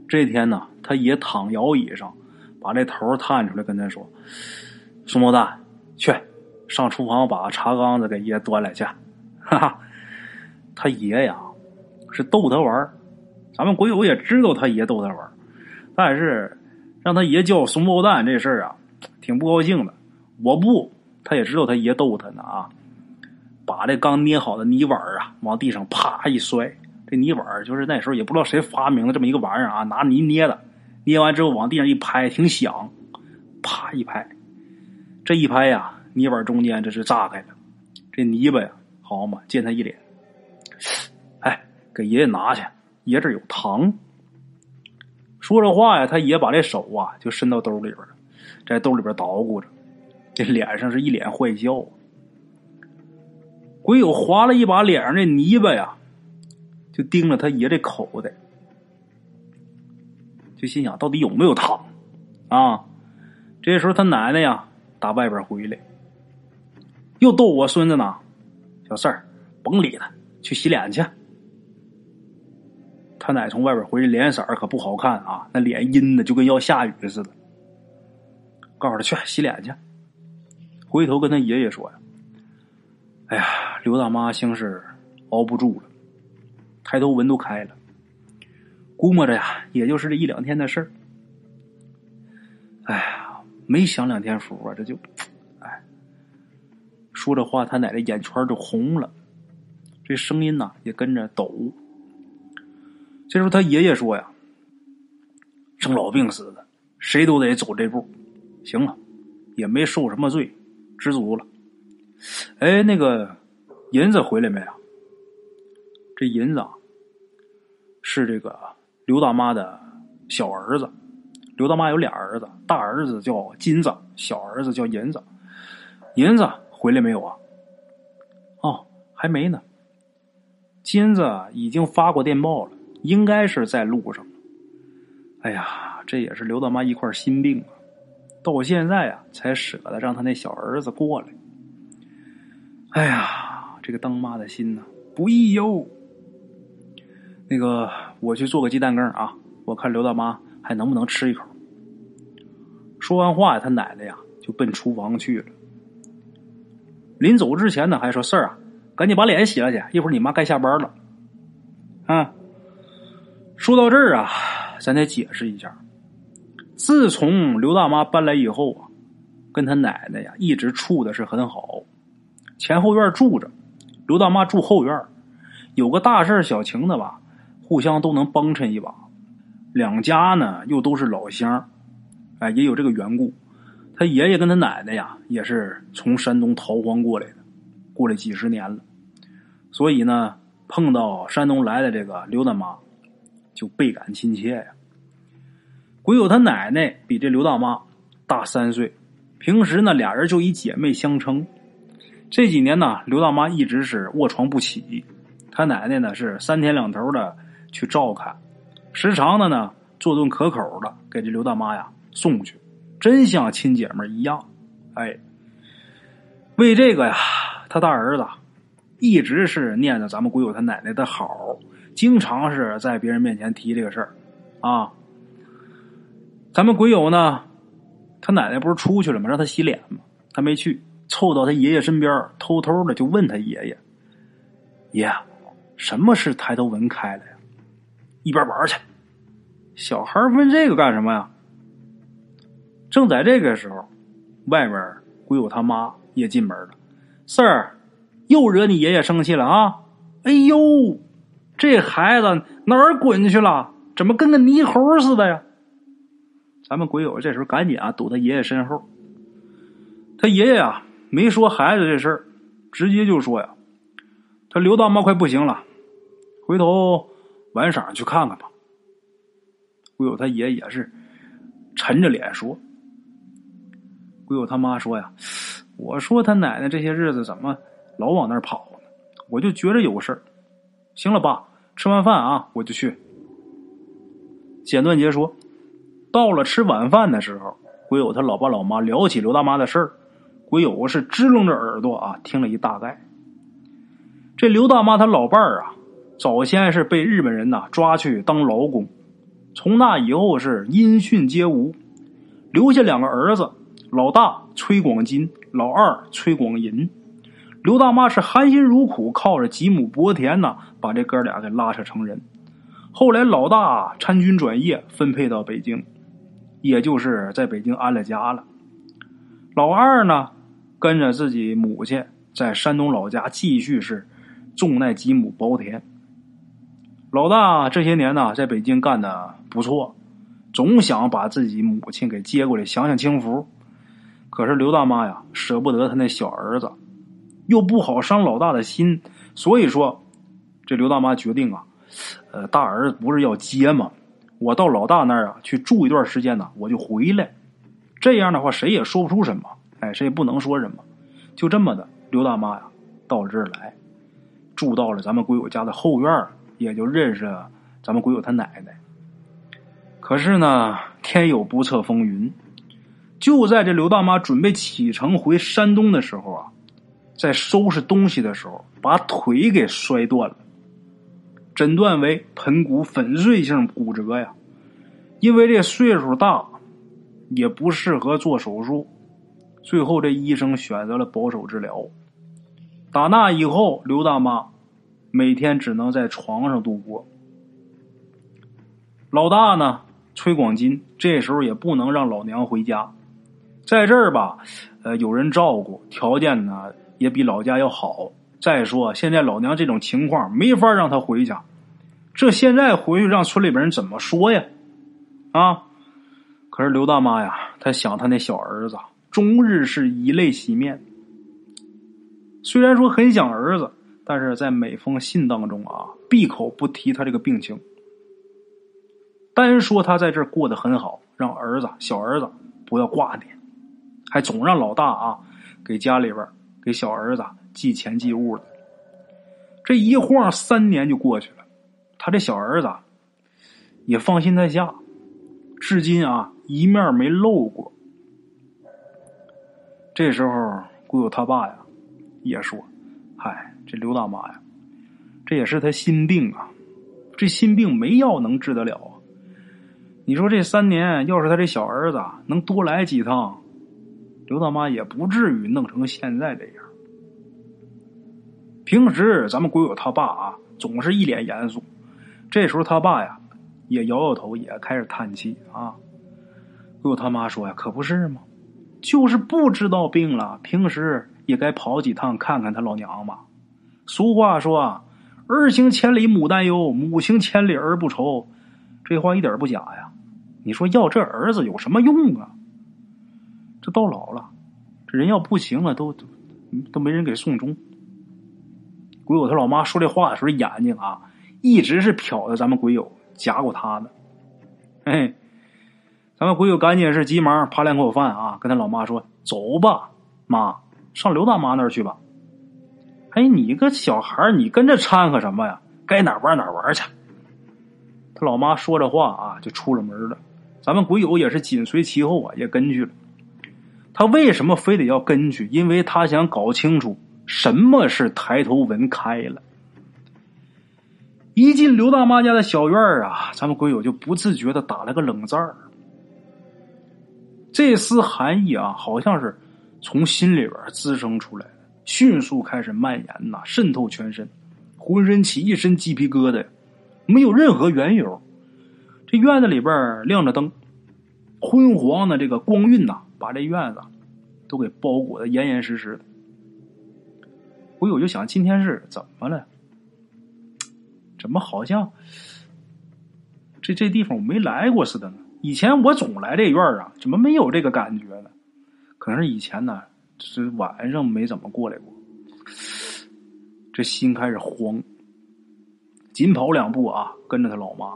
这天呢，他爷躺摇椅上，把这头探出来跟他说：“怂包蛋，去。”上厨房把茶缸子给爷端来去，哈哈！他爷呀是逗他玩咱们鬼友也知道他爷逗他玩但是让他爷叫怂包蛋这事儿啊，挺不高兴的。我不，他也知道他爷逗他呢啊！把这刚捏好的泥碗啊往地上啪一摔，这泥碗就是那时候也不知道谁发明的这么一个玩意儿啊，拿泥捏的，捏完之后往地上一拍，挺响，啪一拍，这一拍呀。泥碗中间这是炸开了，这泥巴呀，好嘛，溅他一脸。哎，给爷爷拿去，爷这有糖。说着话呀，他爷把这手啊就伸到兜里边了，在兜里边捣鼓着，这脸上是一脸坏笑。鬼友划了一把脸上的泥巴呀，就盯着他爷这口袋，就心想到底有没有糖啊？这时候他奶奶呀打外边回来。又逗我孙子呢，小四儿，甭理他，去洗脸去。他奶从外边回来，脸色可不好看啊，那脸阴的就跟要下雨似的。告诉他去洗脸去。回头跟他爷爷说呀：“哎呀，刘大妈像是熬不住了，抬头纹都开了，估摸着呀，也就是这一两天的事儿。哎呀，没享两天福啊，这就。”说这话，他奶奶眼圈就红了，这声音呐也跟着抖。这时候他爷爷说呀：“生老病死的，谁都得走这步。行了，也没受什么罪，知足了。哎，那个银子回来没啊？这银子啊是这个刘大妈的小儿子。刘大妈有俩儿子，大儿子叫金子，小儿子叫银子。银子。”回来没有啊？哦，还没呢。金子已经发过电报了，应该是在路上。哎呀，这也是刘大妈一块心病啊！到现在啊，才舍得让他那小儿子过来。哎呀，这个当妈的心呐，不易哟。那个，我去做个鸡蛋羹啊，我看刘大妈还能不能吃一口。说完话，他奶奶呀就奔厨房去了。临走之前呢，还说事儿啊，赶紧把脸洗了去，一会儿你妈该下班了。啊，说到这儿啊，咱得解释一下，自从刘大妈搬来以后啊，跟他奶奶呀一直处的是很好，前后院住着，刘大妈住后院，有个大事小情的吧，互相都能帮衬一把，两家呢又都是老乡，哎，也有这个缘故。他爷爷跟他奶奶呀，也是从山东逃荒过来的，过来几十年了，所以呢，碰到山东来的这个刘大妈，就倍感亲切呀。鬼友他奶奶比这刘大妈大三岁，平时呢俩人就以姐妹相称。这几年呢，刘大妈一直是卧床不起，他奶奶呢是三天两头的去照看，时常的呢做顿可口的给这刘大妈呀送去。真像亲姐们一样，哎，为这个呀，他大儿子一直是念着咱们鬼友他奶奶的好，经常是在别人面前提这个事儿啊。咱们鬼友呢，他奶奶不是出去了吗？让他洗脸吗？他没去，凑到他爷爷身边，偷偷的就问他爷爷：“爷，什么是抬头纹开了呀？”一边玩去。小孩问这个干什么呀？正在这个时候，外面鬼友他妈也进门了。四儿，又惹你爷爷生气了啊！哎呦，这孩子哪儿滚去了？怎么跟个泥猴似的呀？咱们鬼友这时候赶紧啊躲他爷爷身后。他爷爷啊没说孩子这事儿，直接就说呀：“他刘大妈快不行了，回头晚上去看看吧。”鬼友他爷也是沉着脸说：“鬼友他妈说呀，我说他奶奶这些日子怎么老往那儿跑呢？我就觉着有事儿。行了，爸，吃完饭啊我就去。”简短杰说：“到了吃晚饭的时候，鬼友他老爸老妈聊起刘大妈的事儿，鬼友是支棱着耳朵啊，听了一大概。这刘大妈她老伴儿啊，早先是被日本人呐抓去当劳工，从那以后是音讯皆无，留下两个儿子，老大崔广金，老二崔广银。刘大妈是含辛茹苦，靠着几亩薄田呢，把这哥俩给拉扯成人。”后来，老大参军转业，分配到北京，也就是在北京安了家了。老二呢，跟着自己母亲在山东老家继续是种那几亩薄田。老大这些年呢，在北京干的不错，总想把自己母亲给接过来享享清福。可是刘大妈呀，舍不得他那小儿子，又不好伤老大的心，所以说，这刘大妈决定啊。呃，大儿子不是要接吗？我到老大那儿啊去住一段时间呢，我就回来。这样的话，谁也说不出什么，哎，谁也不能说什么。就这么的，刘大妈呀到这儿来，住到了咱们鬼友家的后院也就认识了咱们鬼友他奶奶。可是呢，天有不测风云，就在这刘大妈准备启程回山东的时候啊，在收拾东西的时候，把腿给摔断了。诊断为盆骨粉碎性骨折呀，因为这岁数大，也不适合做手术。最后这医生选择了保守治疗。打那以后，刘大妈每天只能在床上度过。老大呢，崔广金这时候也不能让老娘回家，在这儿吧，呃，有人照顾，条件呢也比老家要好。再说，现在老娘这种情况，没法让他回家。这现在回去让村里边人怎么说呀？啊！可是刘大妈呀，她想她那小儿子，终日是以泪洗面。虽然说很想儿子，但是在每封信当中啊，闭口不提他这个病情，单说他在这儿过得很好，让儿子小儿子不要挂念，还总让老大啊给家里边给小儿子寄钱寄物的。这一晃三年就过去了。他这小儿子也放心在下，至今啊一面没露过。这时候，故有他爸呀也说：“嗨，这刘大妈呀，这也是他心病啊，这心病没药能治得了啊。你说这三年，要是他这小儿子能多来几趟，刘大妈也不至于弄成现在这样。平时咱们鬼友他爸啊，总是一脸严肃。”这时候他爸呀，也摇摇头，也开始叹气啊。鬼友他妈说呀：“可不是吗？就是不知道病了，平时也该跑几趟看看他老娘吧。俗话说啊，儿行千里母担忧，母行千里儿不愁。这话一点不假呀。你说要这儿子有什么用啊？这到老了，这人要不行了，都都没人给送终。鬼友他老妈说这话的时候，眼睛啊。”一直是瞟着咱们鬼友夹过他的，哎，咱们鬼友赶紧是急忙扒两口饭啊，跟他老妈说：“走吧，妈，上刘大妈那儿去吧。”哎，你个小孩你跟着掺和什么呀？该哪玩哪玩去。他老妈说着话啊，就出了门了。咱们鬼友也是紧随其后啊，也跟去了。他为什么非得要跟去？因为他想搞清楚什么是抬头纹开了。一进刘大妈家的小院啊，咱们鬼友就不自觉的打了个冷战儿。这丝寒意啊，好像是从心里边滋生出来的，迅速开始蔓延呐，渗透全身，浑身起一身鸡皮疙瘩，没有任何缘由。这院子里边亮着灯，昏黄的这个光晕呐，把这院子都给包裹的严严实实的。我我就想，今天是怎么了？怎么好像这这地方我没来过似的呢？以前我总来这院啊，怎么没有这个感觉呢？可能是以前呢，是晚上没怎么过来过。这心开始慌，紧跑两步啊，跟着他老妈，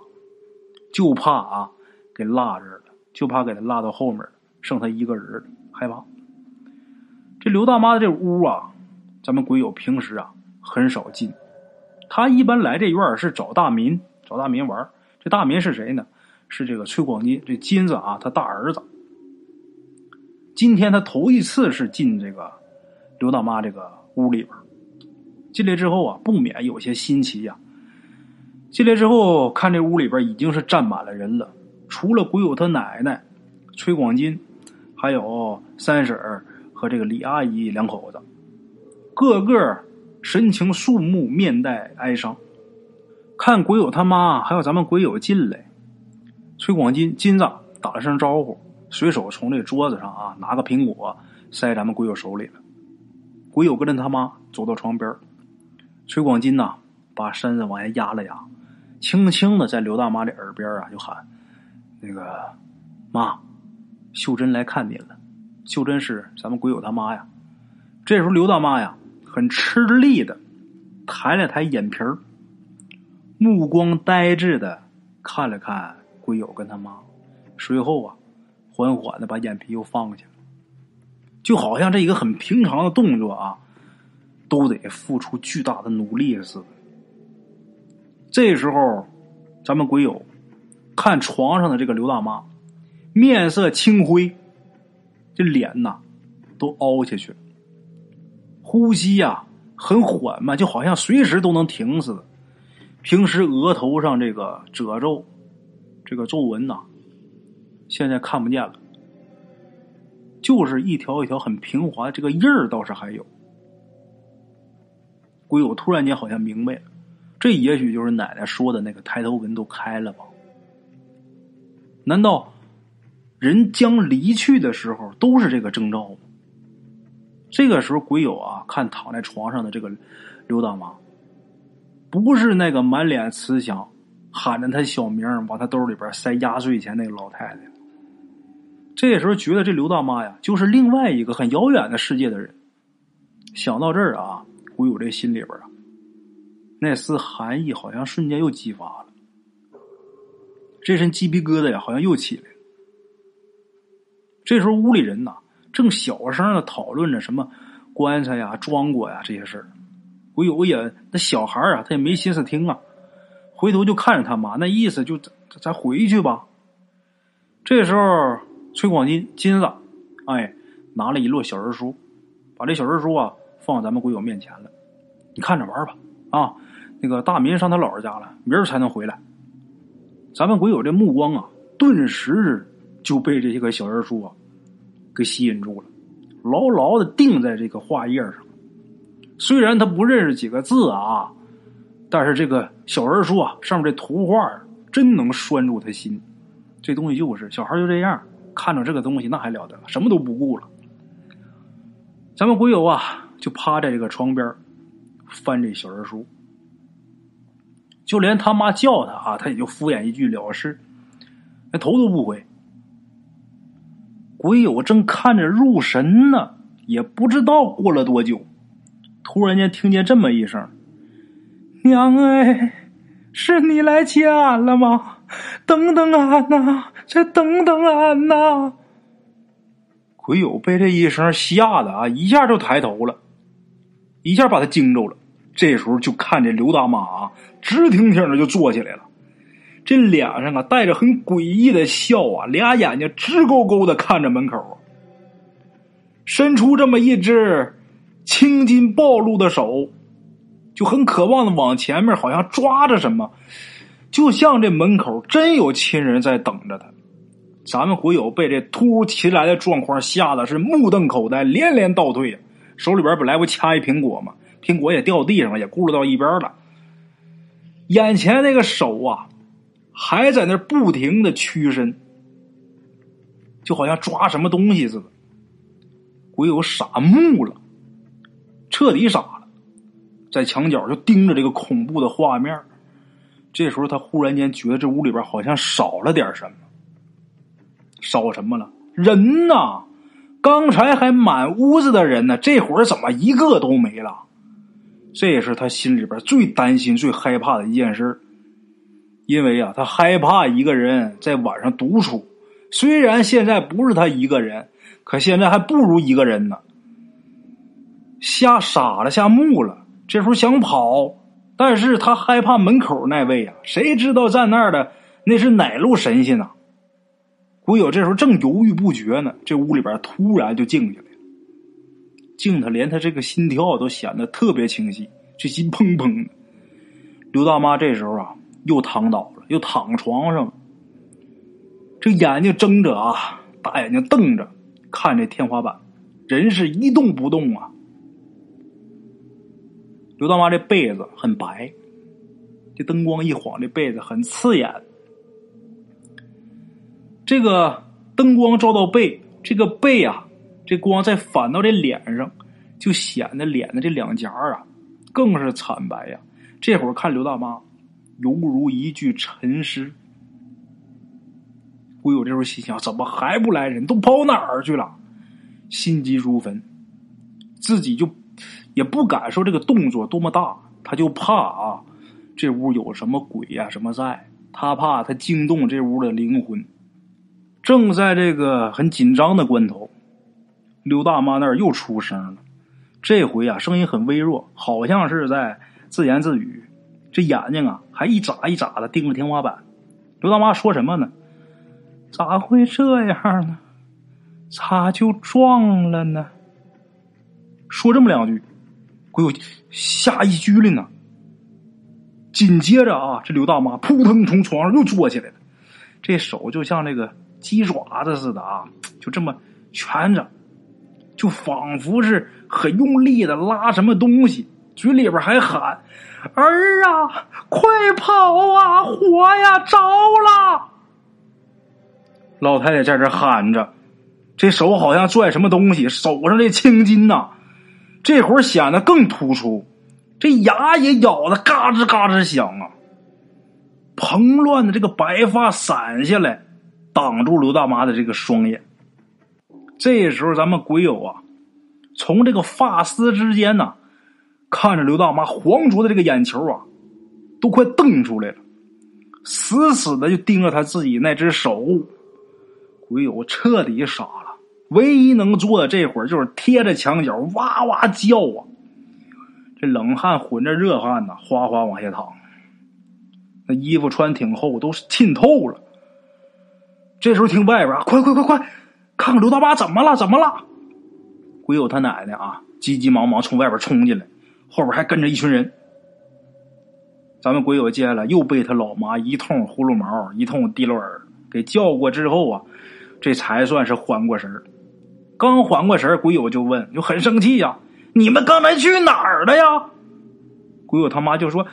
就怕啊给落这儿了，就怕给他落到后面，剩他一个人，害怕。这刘大妈的这屋啊，咱们鬼友平时啊很少进，他一般来这院是找大民，找大民玩。这大民是谁呢？是这个崔广金，这金子啊，他大儿子。今天他头一次是进这个刘大妈这个屋里边。进来之后啊，不免有些新奇呀。进来之后，看这屋里边已经是站满了人了，除了鬼友他奶奶崔广金，还有三婶儿和这个李阿姨两口子，个个神情肃穆，面带哀伤。看鬼友他妈还有咱们鬼友进来，崔广金金子打了声招呼，随手从这桌子上啊拿个苹果塞咱们鬼友手里了。鬼友跟着他妈走到床边崔广金呐，把身子往下压了压，轻轻的在刘大妈的耳边啊就喊：“那个妈，秀珍来看您了。”秀珍是咱们鬼友他妈呀。这时候刘大妈呀很吃力的抬了抬眼皮儿，目光呆滞的看了看鬼友跟他妈，随后啊缓缓的把眼皮又放下，就好像这一个很平常的动作啊。都得付出巨大的努力似的。这时候，咱们鬼友看床上的这个刘大妈，面色青灰，这脸呐都凹下去了，呼吸呀很缓慢，就好像随时都能停似的。平时额头上这个褶皱、这个皱纹呐，现在看不见了，就是一条一条很平滑，这个印儿倒是还有。鬼友突然间好像明白了，这也许就是奶奶说的那个抬头纹都开了吧？难道人将离去的时候都是这个征兆？这个时候，鬼友啊，看躺在床上的这个刘大妈，不是那个满脸慈祥、喊着他小名往他兜里边塞压岁钱那个老太太。这时候觉得这刘大妈呀，就是另外一个很遥远的世界的人。想到这儿啊。鬼友这心里边啊，那丝寒意好像瞬间又激发了，这身鸡皮疙瘩呀，好像又起来。这时候屋里人呐，正小声的讨论着什么棺材呀、装过呀这些事儿。鬼友也那小孩啊，他也没心思听啊，回头就看着他妈，那意思就咱咱回去吧。这时候，崔广金金子哎拿了一摞小人书，把这小人书啊。放咱们鬼友面前了，你看着玩吧啊！那个大民上他姥姥家了，明儿才能回来。咱们鬼友这目光啊，顿时就被这些个小人书啊给吸引住了，牢牢的定在这个画页上。虽然他不认识几个字啊，但是这个小人书啊上面这图画真能拴住他心。这东西就是小孩就这样，看着这个东西那还了得了，什么都不顾了。咱们鬼友啊。就趴在这个床边翻这小人书，就连他妈叫他啊，他也就敷衍一句了事，连头都不回。鬼友正看着入神呢，也不知道过了多久，突然间听见这么一声：“娘哎，是你来接俺了吗？等等俺呐，再等等俺呐！”鬼友被这一声吓得啊，一下就抬头了。一下把他惊着了，这时候就看见刘大妈啊，直挺挺的就坐起来了，这脸上啊带着很诡异的笑啊，俩眼睛直勾勾的看着门口，伸出这么一只青筋暴露的手，就很渴望的往前面好像抓着什么，就像这门口真有亲人在等着他。咱们鬼友被这突如其来的状况吓得是目瞪口呆，连连倒退。手里边本来不掐一苹果吗？苹果也掉地上了，也咕噜到一边了。眼前那个手啊，还在那不停的屈伸，就好像抓什么东西似的。鬼友傻木了，彻底傻了，在墙角就盯着这个恐怖的画面。这时候他忽然间觉得这屋里边好像少了点什么，少什么了？人呐！刚才还满屋子的人呢，这会儿怎么一个都没了？这也是他心里边最担心、最害怕的一件事。因为啊，他害怕一个人在晚上独处。虽然现在不是他一个人，可现在还不如一个人呢。吓傻了，吓木了。这时候想跑，但是他害怕门口那位啊，谁知道站那儿的那是哪路神仙呢？古友这时候正犹豫不决呢，这屋里边突然就静下来了，静的连他这个心跳都显得特别清晰，这心砰砰的。刘大妈这时候啊，又躺倒了，又躺床上，这眼睛睁着啊，大眼睛瞪着看这天花板，人是一动不动啊。刘大妈这被子很白，这灯光一晃，这被子很刺眼。这个灯光照到背，这个背啊，这光再反到这脸上，就显得脸的这两颊啊，更是惨白呀。这会儿看刘大妈，犹如一具沉尸。古友这时候心想：怎么还不来人？都跑哪儿去了？心急如焚，自己就也不敢说这个动作多么大，他就怕啊，这屋有什么鬼呀什么在？他怕他惊动这屋的灵魂。正在这个很紧张的关头，刘大妈那儿又出声了。这回啊，声音很微弱，好像是在自言自语。这眼睛啊，还一眨一眨的盯着天花板。刘大妈说什么呢？咋会这样呢？咋就撞了呢？说这么两句，鬼友吓一激灵呢。紧接着啊，这刘大妈扑腾从床上又坐起来了，这手就像那个。鸡爪子似的啊，就这么蜷着，就仿佛是很用力的拉什么东西，局里边还喊：“儿啊，快跑啊，火呀，着了！”老太太在这喊着，这手好像拽什么东西，手上这青筋呐，这会儿显得更突出，这牙也咬的嘎吱嘎吱响啊，蓬乱的这个白发散下来。挡住刘大妈的这个双眼。这时候，咱们鬼友啊，从这个发丝之间呢，看着刘大妈黄浊的这个眼球啊，都快瞪出来了，死死的就盯着他自己那只手。鬼友彻底傻了，唯一能做的这会儿就是贴着墙角哇哇叫啊，这冷汗混着热汗呐，哗哗往下淌。那衣服穿挺厚，都浸透了。这时候听外边啊，快快快快，看看刘大妈怎么了？怎么了？鬼友他奶奶啊，急急忙忙从外边冲进来，后边还跟着一群人。咱们鬼友接下来又被他老妈一通呼噜毛，一通滴溜耳给叫过之后啊，这才算是缓过神刚缓过神鬼友就问，就很生气呀：“你们刚才去哪儿了呀？”鬼友他妈就说。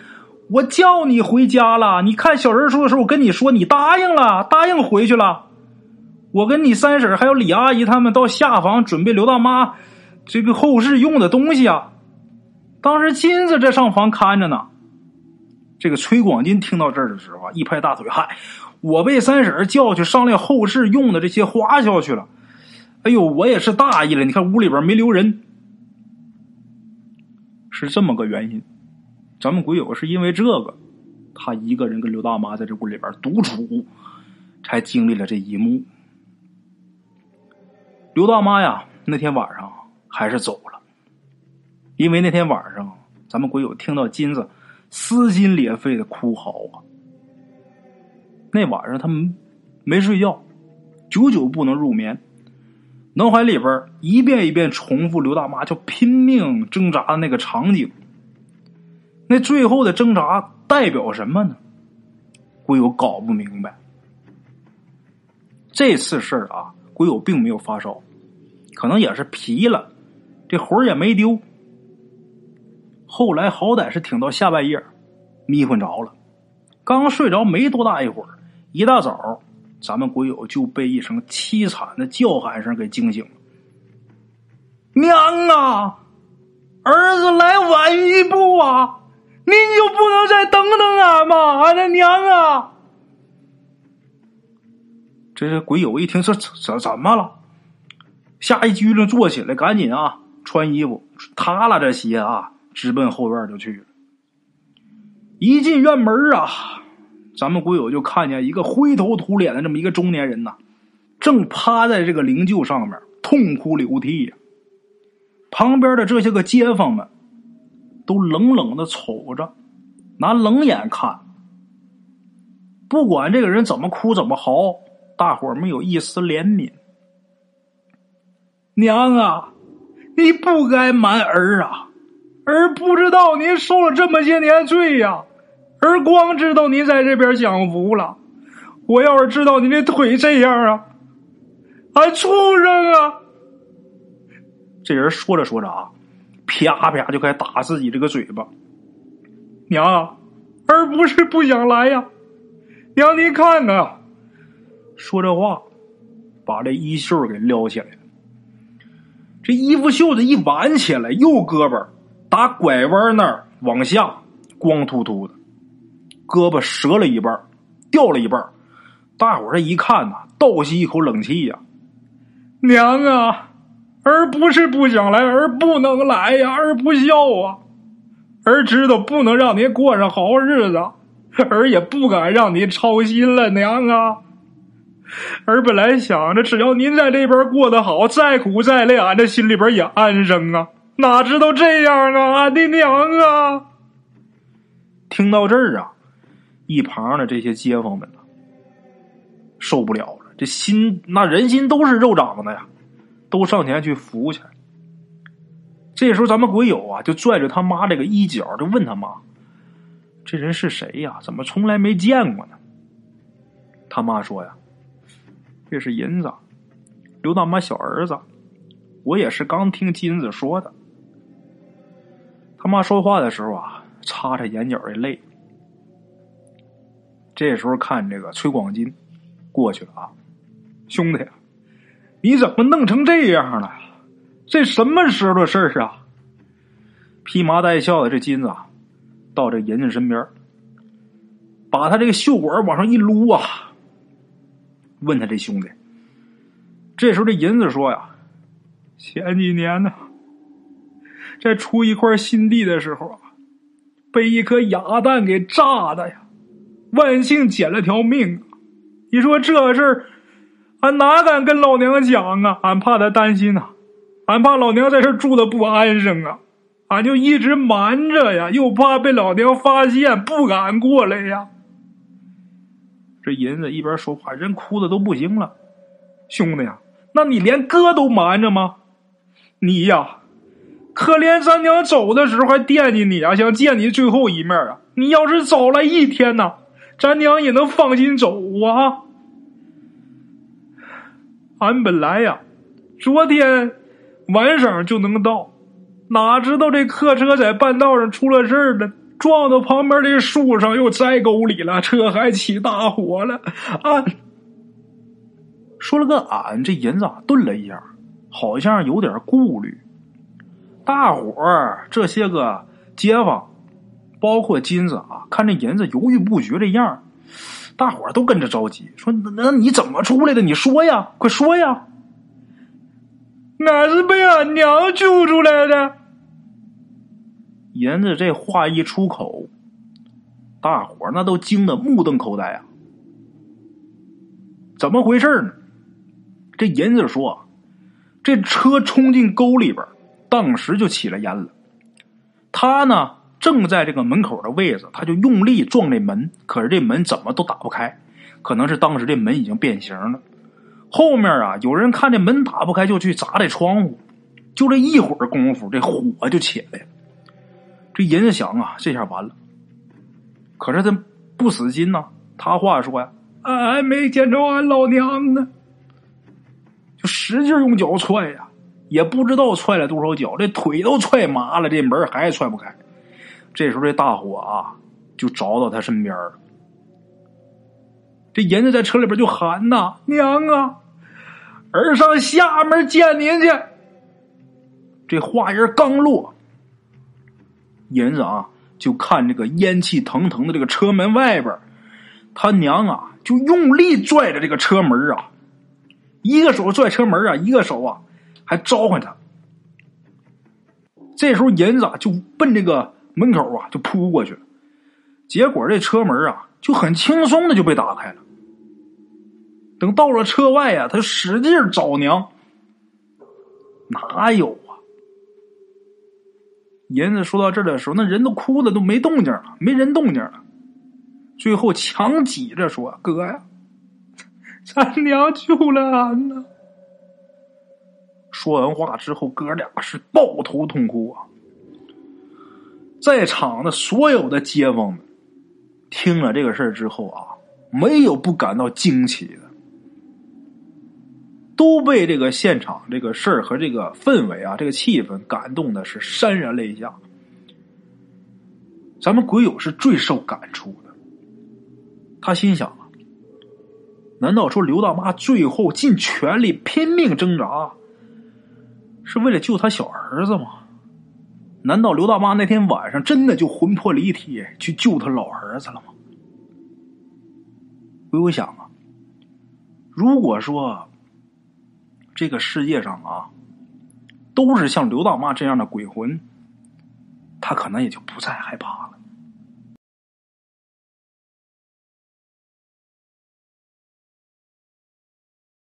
我叫你回家了，你看小人书的时候，我跟你说，你答应了，答应回去了。我跟你三婶还有李阿姨他们到下房准备刘大妈这个后事用的东西啊。当时金子在上房看着呢。这个崔广金听到这儿的时候啊，一拍大腿，嗨，我被三婶叫去商量后事用的这些花销去了。哎呦，我也是大意了，你看屋里边没留人，是这么个原因。咱们鬼友是因为这个，他一个人跟刘大妈在这屋里边独处，才经历了这一幕。刘大妈呀，那天晚上还是走了，因为那天晚上，咱们鬼友听到金子撕心裂肺的哭嚎啊。那晚上他们没睡觉，久久不能入眠，脑海里边一遍一遍重复刘大妈就拼命挣扎的那个场景。那最后的挣扎代表什么呢？鬼友搞不明白。这次事儿啊，鬼友并没有发烧，可能也是皮了，这魂儿也没丢。后来好歹是挺到下半夜，迷昏着了，刚睡着没多大一会儿，一大早，咱们鬼友就被一声凄惨的叫喊声给惊醒了。娘啊，儿子来晚一步啊！您就不能再等等俺吗？俺的娘啊！这是鬼友一听，这怎怎么了？下一激灵，坐起来，赶紧啊，穿衣服，塌拉着鞋啊，直奔后院就去了。一进院门啊，咱们鬼友就看见一个灰头土脸的这么一个中年人呐，正趴在这个灵柩上面痛哭流涕呀。旁边的这些个街坊们都冷冷的瞅着，拿冷眼看。不管这个人怎么哭怎么嚎，大伙儿没有一丝怜悯。娘啊，你不该瞒儿啊！儿不知道您受了这么些年罪呀，儿光知道您在这边享福了。我要是知道您这腿这样啊，俺畜生啊！这人说着说着啊，啪啪就该打自己这个嘴巴。娘啊，儿不是不想来呀。娘，您看看，说这话，把这衣袖给撩起来了。这衣服袖子一挽起来，右胳膊打拐弯那儿往下，光秃秃的，胳膊折了一半，掉了一半。大伙儿这一看呐，倒吸一口冷气呀！娘啊，儿不是不想来，儿不能来呀，儿不孝啊，儿知道不能让您过上好日子。儿也不敢让您操心了，娘啊！儿本来想着，只要您在这边过得好，再苦再累，俺这心里边也安生啊。哪知道这样啊，俺的娘啊！听到这儿啊，一旁的这些街坊们呢，受不了了，这心那人心都是肉长的呀，都上前去扶去。这时候，咱们鬼友啊，就拽着他妈这个衣角，就问他妈。这人是谁呀？怎么从来没见过呢？他妈说呀：“这是银子，刘大妈小儿子。我也是刚听金子说的。”妈说话的时候啊，擦着眼角的泪。这时候看这个崔广金过去了啊，兄弟，你怎么弄成这样了？这什么时候的事儿啊？披麻戴孝的这金子。啊，到这银子身边，把他这个袖管往上一撸啊，问他这兄弟。这时候这银子说呀：“前几年呢，在出一块新地的时候啊，被一颗哑弹给炸的呀，万幸捡了条命。你说这事儿，俺哪敢跟老娘讲啊？俺怕他担心呐，俺怕老娘在这住的不安生啊。”俺就一直瞒着呀，又怕被老娘发现，不敢过来呀。这银子一边说话，人哭的都不行了。兄弟呀，那你连哥都瞒着吗？你呀，可怜咱娘走的时候还惦记你啊，想见你最后一面啊。你要是早来一天呐，咱娘也能放心走啊。俺本来呀，昨天晚上就能到。哪知道这客车在半道上出了事儿了，撞到旁边的树上，又栽沟里了，车还起大火了。啊！说了个俺，这银子顿了一下，好像有点顾虑。大伙儿这些个街坊，包括金子啊，看这银子犹豫不决这样，大伙儿都跟着着急，说：“那那你怎么出来的？你说呀，快说呀！”俺是被俺娘救出来的。银子这话一出口，大伙儿那都惊得目瞪口呆啊！怎么回事呢？这银子说：“这车冲进沟里边，当时就起了烟了。他呢，正在这个门口的位置，他就用力撞这门，可是这门怎么都打不开。可能是当时这门已经变形了。后面啊，有人看这门打不开，就去砸这窗户。就这一会儿功夫，这火就起来了。”这银子想啊，这下完了。可是他不死心呐，他话说呀：“俺还没见着俺老娘呢。”就使劲用脚踹呀，也不知道踹了多少脚，这腿都踹麻了，这门还踹不开。这时候这大火啊，就着到他身边了。这银子在车里边就喊呐：“娘啊，儿上下面见您去。”这话音刚落。银子啊，就看这个烟气腾腾的这个车门外边，他娘啊就用力拽着这个车门啊，一个手拽车门啊，一个手啊还召唤他。这时候银子就奔这个门口啊就扑过去了，结果这车门啊就很轻松的就被打开了。等到了车外呀，他使劲找娘，哪有啊？银子说到这儿的时候，那人都哭的都没动静了，没人动静了。最后强挤着说：“哥呀，咱娘救了俺呢。”说完话之后，哥俩是抱头痛哭啊。在场的所有的街坊们听了这个事儿之后啊，没有不感到惊奇的。都被这个现场这个事儿和这个氛围啊，这个气氛感动的是潸然泪下。咱们鬼友是最受感触的。他心想啊，难道说刘大妈最后尽全力拼命挣扎，是为了救他小儿子吗？难道刘大妈那天晚上真的就魂魄离体去救他老儿子了吗？鬼友想啊，如果说。这个世界上啊，都是像刘大妈这样的鬼魂，他可能也就不再害怕了。